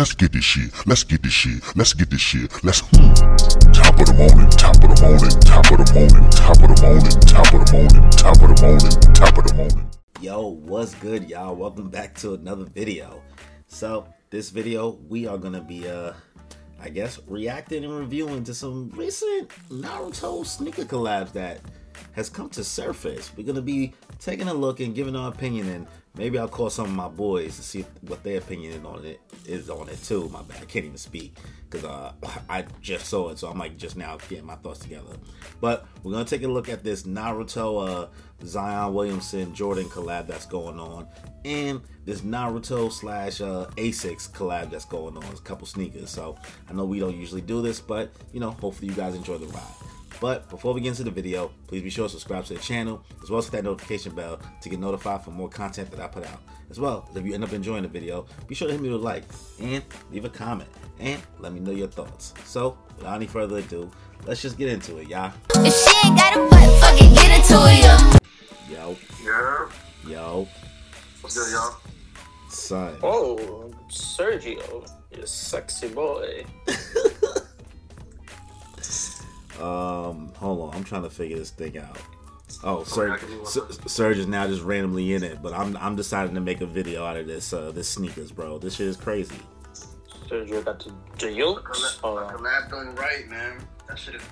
Let's get this shit. Let's get this shit. Let's get this shit. Let's. Hmm. Top of the morning. Top of the morning. Top of the morning. Top of the morning. Top of the morning. Top of the morning. Top of the morning. Yo, what's good, y'all? Welcome back to another video. So, this video, we are gonna be, uh, I guess, reacting and reviewing to some recent Naruto sneaker collabs that has come to surface. We're gonna be taking a look and giving our opinion, and maybe I'll call some of my boys to see what their opinion is on it is on it too. My bad, I can't even speak because uh, I just saw it, so I'm like just now getting my thoughts together. But we're gonna take a look at this Naruto uh, Zion Williamson Jordan collab that's going on, and this Naruto slash uh, Asics collab that's going on. It's a couple sneakers, so I know we don't usually do this, but you know, hopefully you guys enjoy the ride. But before we get into the video, please be sure to subscribe to the channel as well as hit that notification bell to get notified for more content that I put out. As well, as if you end up enjoying the video, be sure to hit me with a like and leave a comment and let me know your thoughts. So, without any further ado, let's just get into it, y'all. If she ain't got a butt, fucking get into it, yo. Yo, Yeah. yo, What's good, y'all? son. Oh, Sergio, you sexy boy. Um, hold on, I'm trying to figure this thing out. Oh, yeah, Serge, give me one Ser- Serge is now just randomly in it, but I'm I'm deciding to make a video out of this uh this sneakers, bro. This shit is crazy. Sergio got the, the yolks. Collab, done right, man. That shit is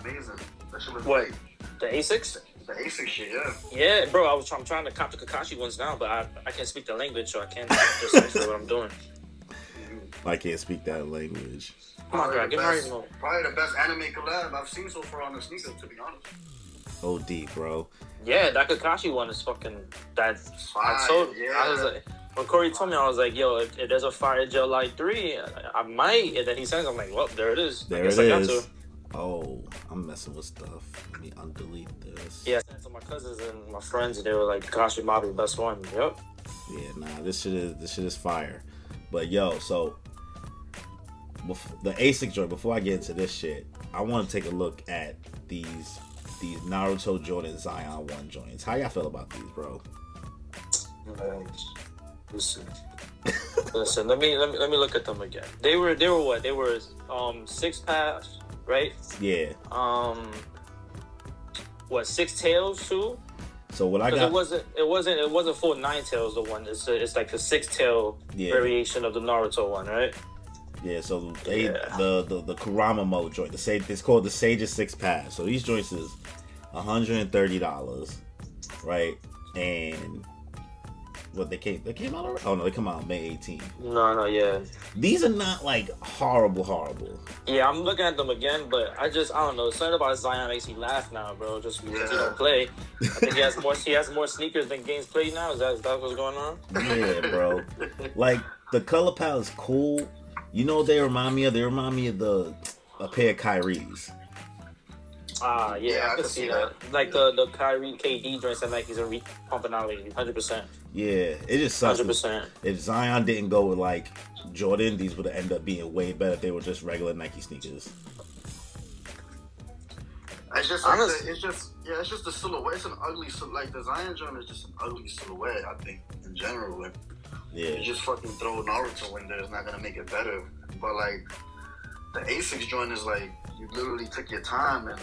amazing. That shit was what? great. The Asics? The ASIC shit, yeah. Yeah, bro. I was trying, I'm trying to cop the Kakashi ones now, but I, I can't speak the language, so I can't decipher what I'm doing. I can't speak that language. Come on, Probably bro. the Give me best- more. Probably the best anime collab I've seen so far on the sneaker, to be honest. OD, bro. Yeah, that Kakashi one is fucking. That's. I Fire, told. I yeah. was like, when Corey told me, I was like, "Yo, if, if there's a Fire Gel-Lyte three, I, I might." And then he says, "I'm like, well, there it is. There I guess it I got is. to." Oh, I'm messing with stuff. Let me undelete this. Yeah, I sent to my cousins and my friends, and they were like, "Kakashi might be the best one." Yep. Yeah, nah, this shit is this shit is fire. But yo, so bef- the ASIC joint. Before I get into this shit, I want to take a look at these these Naruto Jordan Zion One joints. How y'all feel about these, bro? Listen, listen. Let me let me let me look at them again. They were they were what? They were um six paths, right? Yeah. Um, what six tails too? So what I got? it wasn't it wasn't it wasn't full nine tails. The one it's it's like the six tail Yeah. variation of the Naruto one, right? Yeah, so they Yeah. the, the the Kurama mode joint. The sage it's called the Sage's Six Paths. So these joints is hundred and thirty dollars, right? And what they came they came out already? Oh no, they come out May 18th. No, no, yeah, These are not like horrible, horrible. yeah. I'm looking at them again, but I just I don't know. Something about Zion makes me laugh now, bro. Just because he don't play. I think he has more he has more sneakers than games played now. Is that is that what's going on? Yeah, bro. like the color palette is cool. You know what they remind me of? They remind me of the a pair of Kyrie's. Ah, yeah, Yeah, I I can can see see that. Like the the Kyrie KD joints that Nike's are re- pumping out lately, hundred percent, Yeah, it just sucks. hundred percent. If Zion didn't go with like Jordan, these would have ended up being way better if they were just regular Nike sneakers. It's just, like Honest- the, it's just, yeah, it's just the silhouette. It's an ugly, like the Zion joint is just an ugly silhouette. I think in general, like, Yeah, you just fucking throw Naruto in there. It's not gonna make it better. But like the Asics joint is like you literally took your time and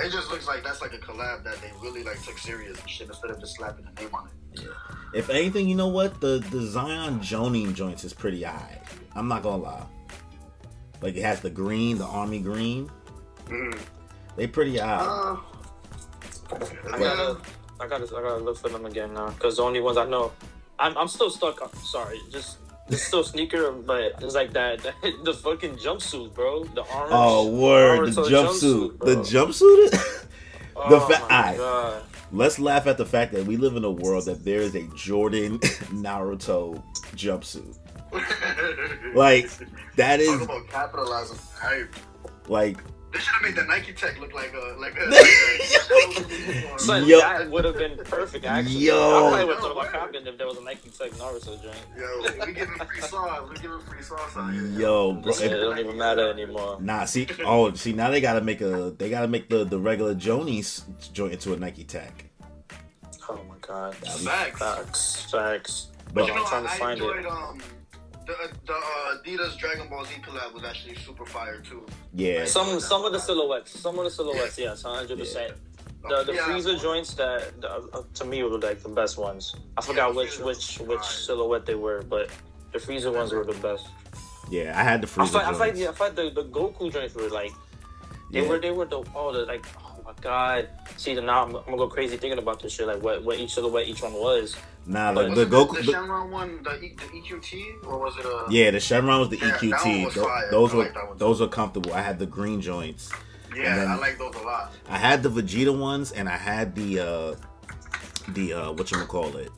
it just looks like that's like a collab that they really like took serious and shit instead of just slapping a name on it. Yeah. If anything, you know what? The the Zion Jonin joints is pretty high. I'm not gonna lie. Like it has the green, the army green. Mm. They pretty high. Uh, I gotta, I gotta, I gotta look for them again now because the only ones I know, I'm, I'm still stuck. I'm sorry, just it's still sneaker, but it's like that, the fucking jumpsuit, bro. The orange. Oh word, the Naruto jumpsuit. bro. The jumpsuit. Oh the fa- oh my. God. Let's laugh at the fact that we live in a world that there is a Jordan Naruto jumpsuit. Like that is Talk is about capitalizing. Hype. like They should have made the Nike Tech look like a like uh, a. Son, uh, Yo. that would have been perfect. Actually, Yo. I probably would have thought about copying if there was a Nike Tech Naruto joint. Yo, we giving free sauce. We giving free sauce out here. yo, bro. Yeah, it don't even matter anymore. Nah, see, oh, see, now they gotta make a, they gotta make the the regular Joni's joint into a Nike Tech. Oh my god. Facts. Facts. Facts. But you I'm trying to I, I find enjoyed it. um, The, the uh, Adidas Dragon Ball Z collab was actually super fire too. Yeah, Some some of the silhouettes, some of the silhouettes, yes, hundred percent. The the Yeah. Frieza joints that the, uh, to me were like the best ones. I forgot the which which which fire. silhouette they were, but the Frieza ones were the best. yeah. I had the I Frieza fight, I fight, joints. yeah, I fight the, the Goku joints were like they Yeah. were they were the oh the like oh my god. See now I'm, I'm gonna go crazy thinking about this shit like what what each silhouette each one was. Nah, But the, Goku. the, the- Shenron one, the, e, the EQT, or was it a? yeah, the Shenron was the Yeah, EQT. was fire. those I were like those were comfortable. I had the green joints. Yeah, I like those a lot. I had the Vegeta ones, and I had the uh the uh what you call it,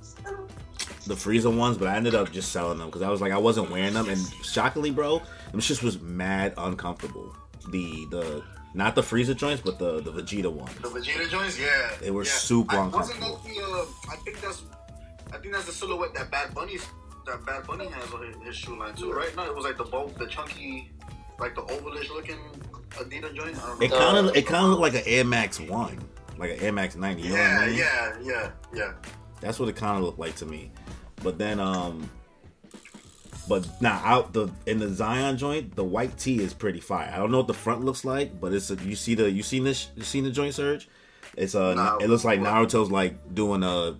the Frieza ones. But I ended up just selling them because I was like I wasn't wearing them, and shockingly, bro, them shit was mad uncomfortable. The the not the Frieza joints, but the the Vegeta ones. The Vegeta joints, yeah, They were yeah. super I, wasn't that uncomfortable. the? Uh, I think that's, I think that's the silhouette that Bad Bunny's that Bad Bunny has on his, his shoe line too, right? No, it was like the bulk, the chunky, like the ovalish looking Adidas joint. I don't It kind of it kind of looked like an Air Max One, like an Air Max ninety. You know yeah, what I mean? yeah, yeah, yeah. That's what it kind of looked like to me. But then, um, but now out the in the Zion joint, the white tee is pretty fire. I don't know what the front looks like, but it's a, you see the you seen this you seen the joint Serge? It's a Nah, it looks like? Naruto's like doing a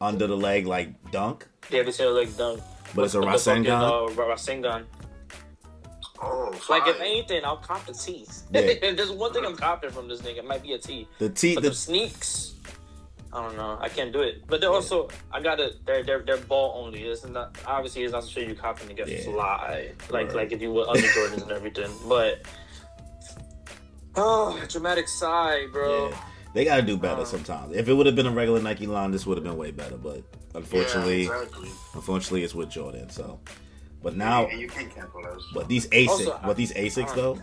under the leg like dunk. Yeah, they said like dunk. But it's a With the fucking, Rasengan? Uh, Rasengan. Oh, Like if anything, I'll cop the tees. Yeah. if there's one thing I'm copping from this nigga, it might be a tee. The tee the the sneaks, I don't know. I can't do it. But they're also, I gotta. They're they're they're ball only. It's not obviously it's not to show you copping to get Yeah. fly like Word. like if you would under Jordans and everything. But oh, dramatic sigh, bro. yeah, they gotta do better Um, sometimes. If it would have been a regular Nike line, this would have been way better. But unfortunately, yeah, exactly. unfortunately, it's with Jordan. So, but now, and you can't cancel those. but these Asics, Also, but these Asics though.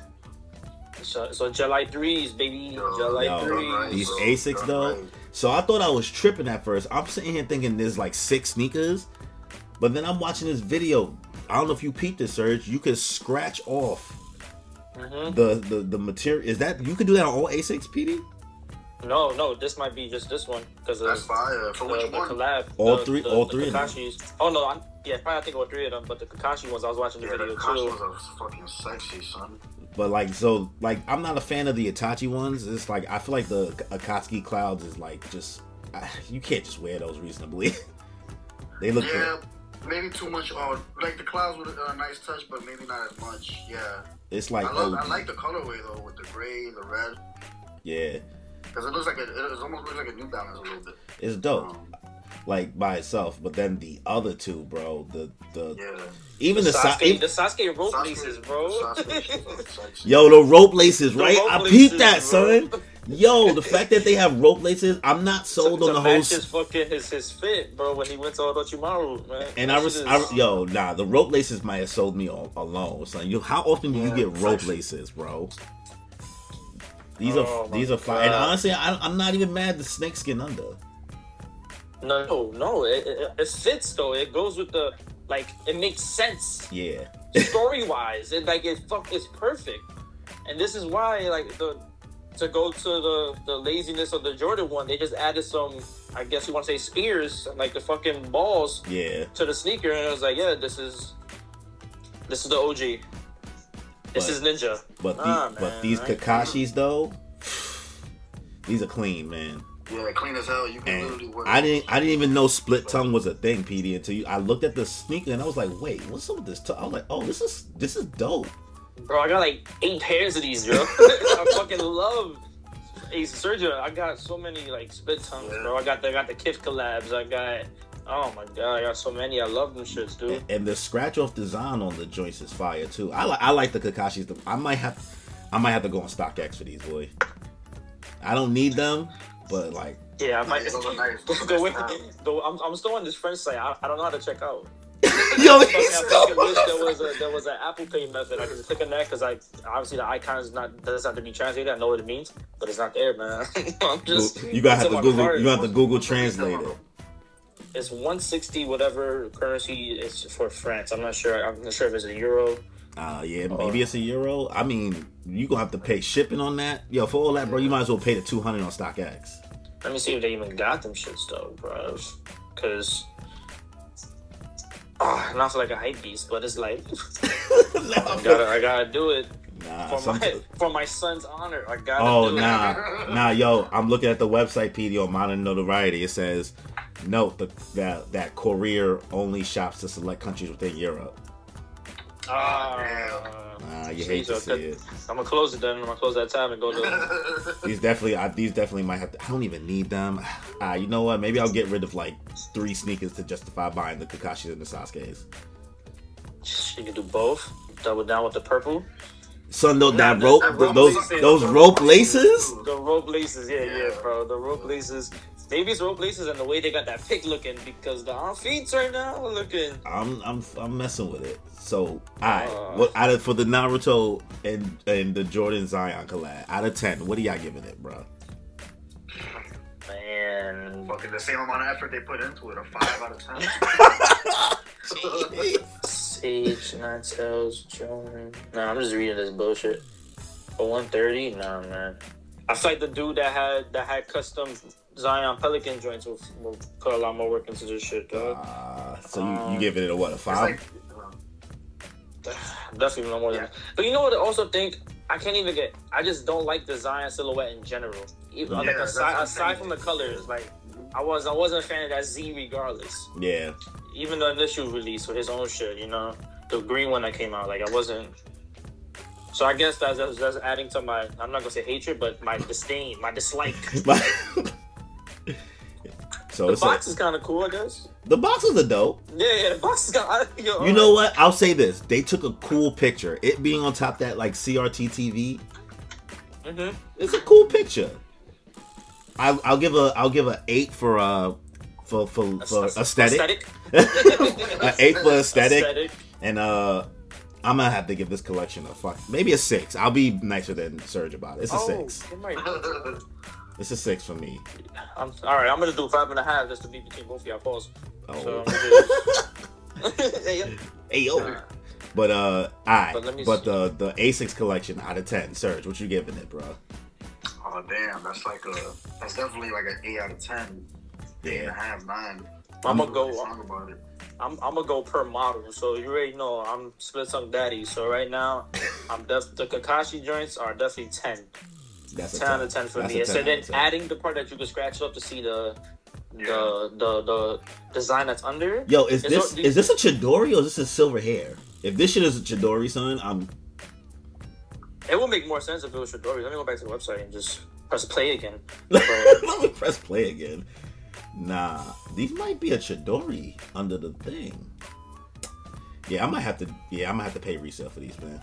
So so July threes, baby. Yo, July yo, threes. These bro. Asics You're though. right. So I thought I was tripping at first. I'm sitting here thinking there's like six sneakers, but then I'm watching this video. I don't know if you peeped this, Serge. You could scratch off Mhm. the, the the material. Is that you could do that on all Asics, PD? No, no, this might be just this one because of That's fire. For the, which the one? collab. All the, three- the, all the three of them. Kakashis. Oh no, I'm, yeah, probably I think all three of them, but the Kakashi ones I was watching the Yeah, the video costumes too. are fucking sexy, son. But like so, like I'm not a fan of the Itachi ones. It's like I feel like the Akatsuki clouds is like just I, you can't just wear those reasonably. they look Yeah, good. maybe too much. Or like the clouds with a nice touch, but maybe not as much. Yeah, It's like I love. I like the colorway though, with the gray, the red, yeah, because it looks like a, it almost looks like a New Balance a little bit. it's dope. Um, Like by itself, but then the other two, bro, the the yeah. even the, the, si- Sasuke, even- the Sasuke rope Sasuke- laces, bro. Sasuke shit. Yo, the rope laces, The right? rope I laces, peeped that, bro. son. Yo, the fact that they have rope laces, I'm not sold to, on the whole. match his s- fucking his, his fit, bro, when he went to Orochimaru, man. And I, res- shit I, yo, nah, the rope laces might have sold me all, alone. Son, you, how often do you get rope facts. laces, bro? These Oh are my these are fine. And honestly, I, I'm not even mad. The snake skin under. no, no, no, it, it, it fits though. It goes with the like, it makes sense. Yeah, story wise, it like it fuck it's perfect. And this is why like the to go to the the laziness of the Jordan one, they just added some I guess you want to say spears, like the fucking balls yeah. to the sneaker, and I was like, yeah, this is this is the OG. This is Ninja. But the, Nah, but these I ain't- Kakashis though, these are clean, man. Yeah, clean as hell. You can And literally wear. I didn't I didn't even know split tongue was a thing, PD, until you, I looked at the sneaker and I was like, wait, what's up with this tongue? I was like, oh, this is this is dope. Bro, I got like eight pairs of these, bro. I fucking love Ace Sergio. I got so many like split tongues, bro. I got the I got the Kith collabs. I got oh my god, I got so many. I love them shits, dude. And the scratch off design on the joints is fire too. I like I like the Kakashis. I might have I might have to go on StockX for these, boy. I don't need them, but like Yeah, I might. Yeah, those are nice. Those the way, the, I'm, I'm still on this French site. I, I don't know how to check out. Yo, Fucking- he's I fucking wish there was a there was an Apple Pay method. I could click on that because I obviously the icon is not doesn't have to be translated. I know what it means, but it's not there, man. I'm just you gotta have to Google cart. you gotta have to Google translate it. It's 160 whatever currency is for France. I'm not sure. I'm not sure if it's a euro. Uh yeah, maybe it's a euro. I mean, you gonna have to pay shipping on that. Yo, for all that, bro, you might as well pay the two hundred on StockX. Let me see if they even got them shits though, bro. Because Oh, not for like a hype beast, but it's like Nah, I gotta, I gotta do it nah, for my some- for my son's honor. I gotta Oh do nah, nah, yo! I'm looking at the website PDO Modern Notoriety. It says, note the, that that Courier only shops to select countries within Europe. it. Ah, Nah, you hate to see it. I'm gonna close it then. I'm gonna close that tab and go to. These definitely, I, these definitely might have to. I don't even need them. Ah, you know what? Maybe I'll get rid of like three sneakers to justify buying the Kakashis and the Sasuke's. You can do both. Double down with the purple. Son, though, that that- rope, that th- rope those laces. those rope laces. The rope laces, yeah, yeah, Yeah. bro. The rope laces. Maybe it's rope laces and the way they got that pick looking because the arm feet right now are looking. I'm I'm I'm messing with it. So, alright, Uh. what out of for the Naruto and and the Jordan Zion collab out of ten, what are y'all giving it, bro? Man, Fucking the same amount of effort they put into it, a five out of ten. Sage, Nine Tails, Jordan. Nah, I'm just reading this bullshit. For 130, nah, man. I feel like the dude that had that had custom Zion Pelican joints will, will put a lot more work into this shit, dog. Uh, so you, you Um, giving it a what a five? like, Definitely no more than Yeah. that. But you know what? I also think I can't even get. I just don't like the Zion silhouette in general. Even Yeah, like aside, aside from the colors, like I was I wasn't a fan of that Z regardless. yeah, Even the initial release with his own shit, you know, the green one that came out, like I wasn't. So I guess that's, that's, that's adding to my I'm not gonna say hatred, but my disdain, my dislike. so The box is kind of cool, I guess. the boxes are dope. Yeah, yeah, the box is kind. Yo, You know what? I'll say this: they took a cool picture. It being on top that like CRT TV, hmm it's a cool picture. I'll, I'll give a I'll give a eight for uh for for, for aesthetic, an eight for aesthetic, Aesthetic. and uh I'm gonna have to give this collection a fuck maybe a six. I'll be nicer than Serge about it. It's a Oh, six. it It's a six for me. I'm, all right, I'm gonna do five and a half just to be between both of y'all. Pause. Oh, So I'm do- Hey, yo. hey yo. But uh, I. But But, let me the the Asics collection out of ten. Serge, what you giving it, bro? oh damn, that's like a that's definitely like an eight out of ten. Eight and a Yeah. half, nine. I'm gonna go. song about it. I'm, I'm gonna go per model. So you already know I'm split tongue daddy. So right now, I'm def- the Kakashi joints are definitely ten. That's a 10 out of 10 for That's me. a So 10 then 10. adding the part that you can scratch up to see the Yeah. the, the the design that's under. it. Yo, is this not- is this a Chidori or is this a silver hair? If this shit is a Chidori, son, I'm It would make more sense if it was Chidori. Let me go back to the website and just press play again. let me press play again. Nah, these might be a Chidori under the thing. Yeah, I might have to. Yeah, I might have to pay resale for these, man.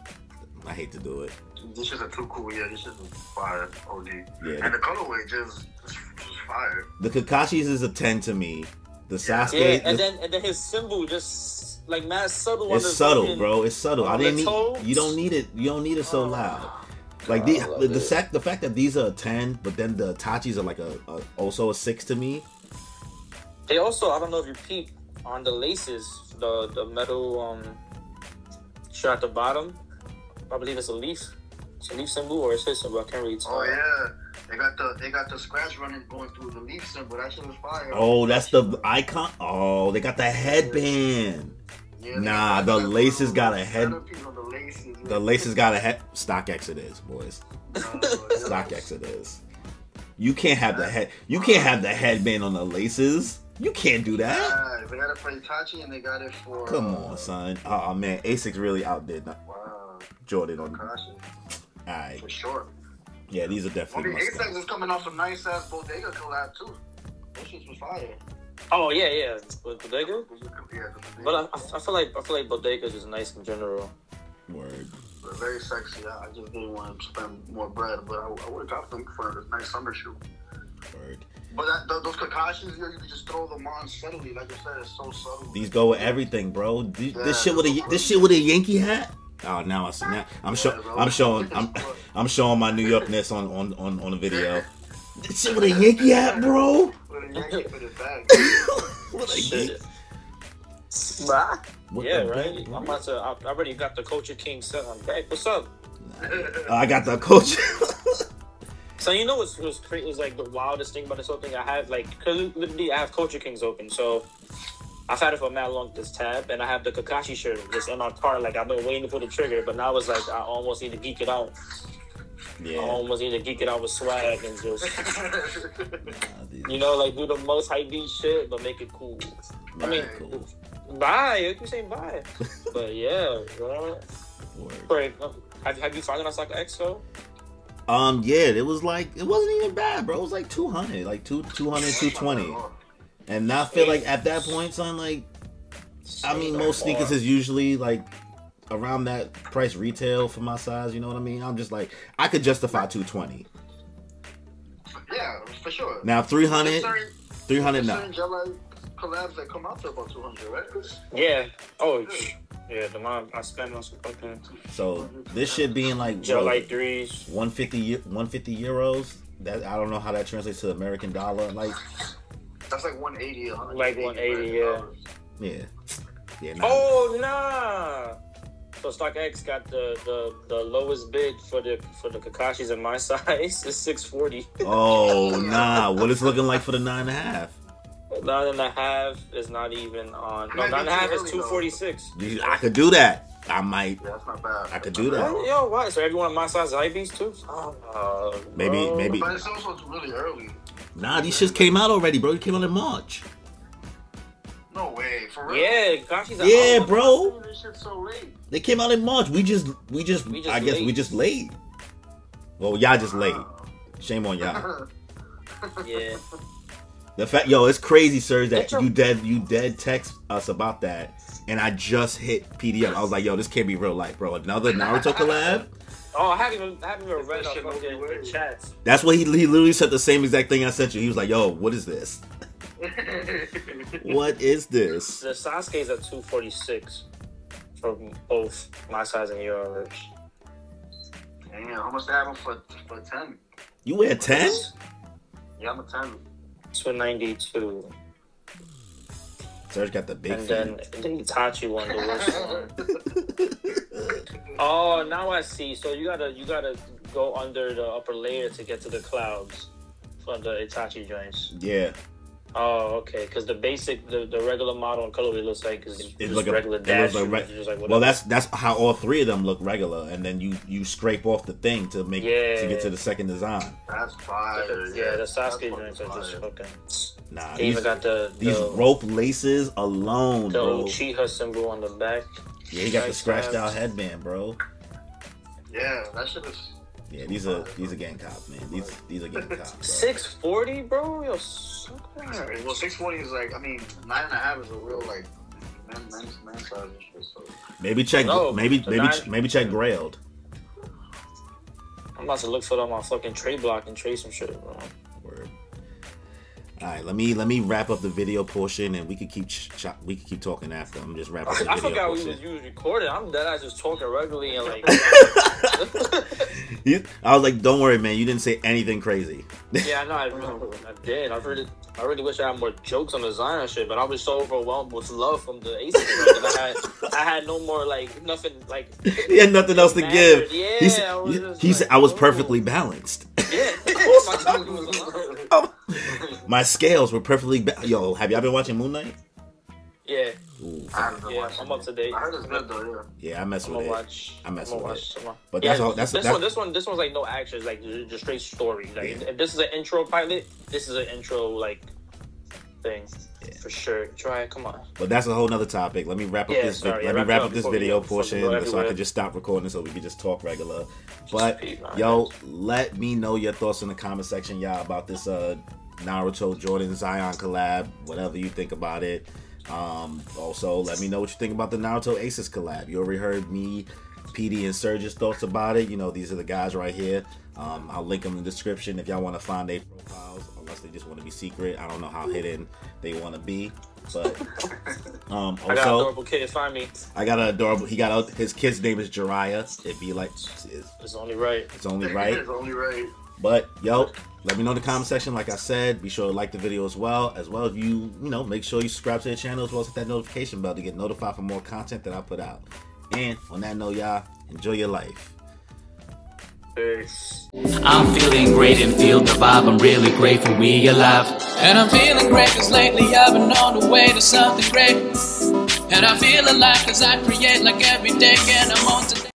I hate to do it. This is a too cool. Yeah, this is fire. OD. Yeah. And the colorway just just, just fire. The Kakashis is a ten to me. The Sasuke, Yeah, and the- then and then his symbol just like mad subtle. it's the subtle, fucking- bro. It's subtle. I didn't need. You don't need it. You don't need it so Oh, loud. Like the the, the it. fact the fact that these are a ten, but then the Tachis are like a, a also a six to me. They also, I don't know if you peep on the laces, the the metal um shit at the bottom. I believe it's a leaf. It's a leaf symbol or it's his symbol. I can't really tell. Oh yeah, they got the they got the scratch running going through the leaf symbol. That shit was fire. Oh, that's the icon. Oh, they got the headband. Yeah, they Nah, got the laces got a head- The laces. The laces got a head. StockX it is, boys. Uh, StockX it is. You can't have the head. You can't have the headband on the laces. You can't do that. Yeah, they got it for Itachi and they got it for. Come uh, on, son. Oh man, Asics really outdid Wow, Jordan on. Kakashi, Alright, for sure. yeah, these are I definitely mean, must Apex is coming off some nice ass Bodega collab too. Those shits was fire. Oh yeah, yeah, with bodega. Yeah, But I, I feel like I feel like bodegas is nice in general. Word. They're very sexy. I, I just didn't want to spend more bread, but I, I would have got them for a nice summer shoe. Word. But that, th- those Kakashis, you, you can just throw them on subtly. Like I said, it's so subtle. These go with everything, bro. Th- Yeah, This shit with a this shit with a Yankee hat. Oh, now I see. Now I'm show, Yeah, bro. I'm showing. I'm I'm showing my New Yorkness on on on on the video. This shit with a Yankee hat, bro. With a Yankee for the bag. With a Yankee- Shit. Bah. with Yeah, right. bag. I'm about to. I I already got the Culture King set on deck. What's up? I got the coach. So you know what's was crazy was like the wildest thing about this whole thing. I have like 'cause literally I have Culture Kings open. So I've had it for a mad long. This tab, and I have the Kakashi shirt just in my car. Like I've been waiting to pull the trigger, but now it's like I almost need to geek it out. Yeah. I almost need to geek it out with swag and just Nah, you know like do the most hype beat shit, but make it cool. I mean, Cool. bye. You keep saying bye, but yeah, bro. Word. Wait, um, have, have you found it on StockX though? Um, yeah, it was like it wasn't even bad, bro. It was like two hundred, like two 200, 220. and I feel like at that point, son, like I mean, most sneakers is usually like around that price retail for my size. You know what I mean? I'm just like I could justify two twenty. Yeah, for sure. Now 300, There's certain- 300 there's no. Jelly collabs that come out to about 200, right? Yeah. Oh, sh- yeah. The amount I spent on some fucking So this shit being like gel bro, light threes. 150, 150 euros. That I don't know how that translates to the American dollar. Like That's like 180, 180 Like 180, yeah. yeah, yeah. Nah. Oh nah. So StockX got the, the the lowest bid for the for the Kakashis in my size is six forty. Oh nah. What it's looking like for the nine and a half? Nine and a half is not even on. No, Might be nine and a half is early, two though. forty six. You- I could do that. I might. Yeah, that's not bad. I could do that. Yo, what? So everyone in my size is hype beast too? Oh, Maybe- bro. maybe- But it's also really early. Nah, these shits came out already, bro. It came out in March. No way, for real. Yeah, Kakashis. are Yeah, out. bro. This shit's so late. They came out in March. We just, we just, We just I guess we just late. Well, y'all just late. Shame on y'all. Yeah. The fact, yo, it's crazy, sir, that Intro- you dead, you dead text us about that, and I just hit PDF. I was like, yo, this can't be real life, bro. Another Naruto collab. Oh, I haven't even I haven't even read That up shit fucking the chats. That's what he, he literally said the same exact thing I sent you. He was like, yo, what is this? What is this? The Sasuke's at two forty six for both my size and yours. Damn, how much they having for for 10? You wear ten? Yeah, I'm a 10. Two ninety two. Serge got the big And feet. then the Itachi one, the worst one. Oh, now I see. So you gotta you gotta go under the upper layer to get to the clouds for the Itachi joints. Yeah, Oh, okay. Because the basic, the, the regular model and colorway looks like is It just look a- regular it dash. like re- just like well, that's that's how all three of them look regular, and then you you scrape off the thing to make Yeah. to get to the second design. That's fire. yeah, the That's Sasuke fucking joints are just fire. fucking. Nah, They these, even got the these the, rope laces alone, the bro. Uchiha symbol on the back. Yeah, he got the scratched out headband, bro. Yeah, that shit is. Yeah, these are these are gang cops, man. These these are gang cops. Six forty, bro. Yo, so good. Well, 640 is like, I mean, nine and a half is a real, like, man, man, man size and shit. So. Maybe check No, maybe maybe nine- maybe check Grailed. I'm about to look for it on my fucking trade block and trade some shit, bro. Word. All right, let me let me wrap up the video portion, and we could keep ch- ch- we could keep talking after. I'm just wrap up the I video forgot we portion. was, you was recording. I'm dead. I just talking regularly and like. I was like, don't worry, man. You didn't say anything crazy. Yeah, I know. I, did. I did. I really, I really wish I had more jokes on the Zion shit, but I was so overwhelmed with love from the Asics. and I had, I had no more like nothing like. he had nothing else to give. Yeah, he said, I was just he said like, I was oh. perfectly balanced. Yeah, my. My scales were perfectly ba- Yo, have y'all been watching Moon Knight? Yeah, Ooh, yeah, I'm up to date. I heard it's good, though, yeah. yeah, I mess I'm with it. watch. I mess I'm gonna with watch it. some more. But Yeah, that's all- that's- this that's- one. This one. This one's like no action. It's like just just straight story. Like Yeah. if this is an intro pilot, this is an intro like thing Yeah. for sure. Try it. Come on. But that's a whole nother topic. Let me wrap up Yeah, this. vid- sorry, let me wrap up up this video portion so go I can just stop recording so we can just talk regular. But yo, let me know your thoughts in the comment section, y'all, about this uh Naruto Jordan Zion collab. Whatever you think about it. Um, also, let me know what you think about the Naruto Asics collab. You already heard me, PD, and Serge's thoughts about it. You know, these are the guys right here. Um, I'll link them in the description if y'all want to find their profiles, unless they just want to be secret. I don't know how hidden they want to be, but um, I got an adorable kid. Find me. I got an adorable. He got a, his kid's name is Jiraiya. It'd be like it's, It's only right. it's only right. it's only right. But yo, let me know in the comment section. Like I said, be sure to like the video as well. As well as you, you know, make sure you subscribe to the channel as well as hit that notification bell to get notified for more content that I put out. And on that note, y'all, enjoy your life. Peace. I'm feeling great and feel the vibe. I'm really grateful we alive. And I'm feeling great cause lately I've been on the way to something great. And I feel alive cause I create like every day and I'm on today.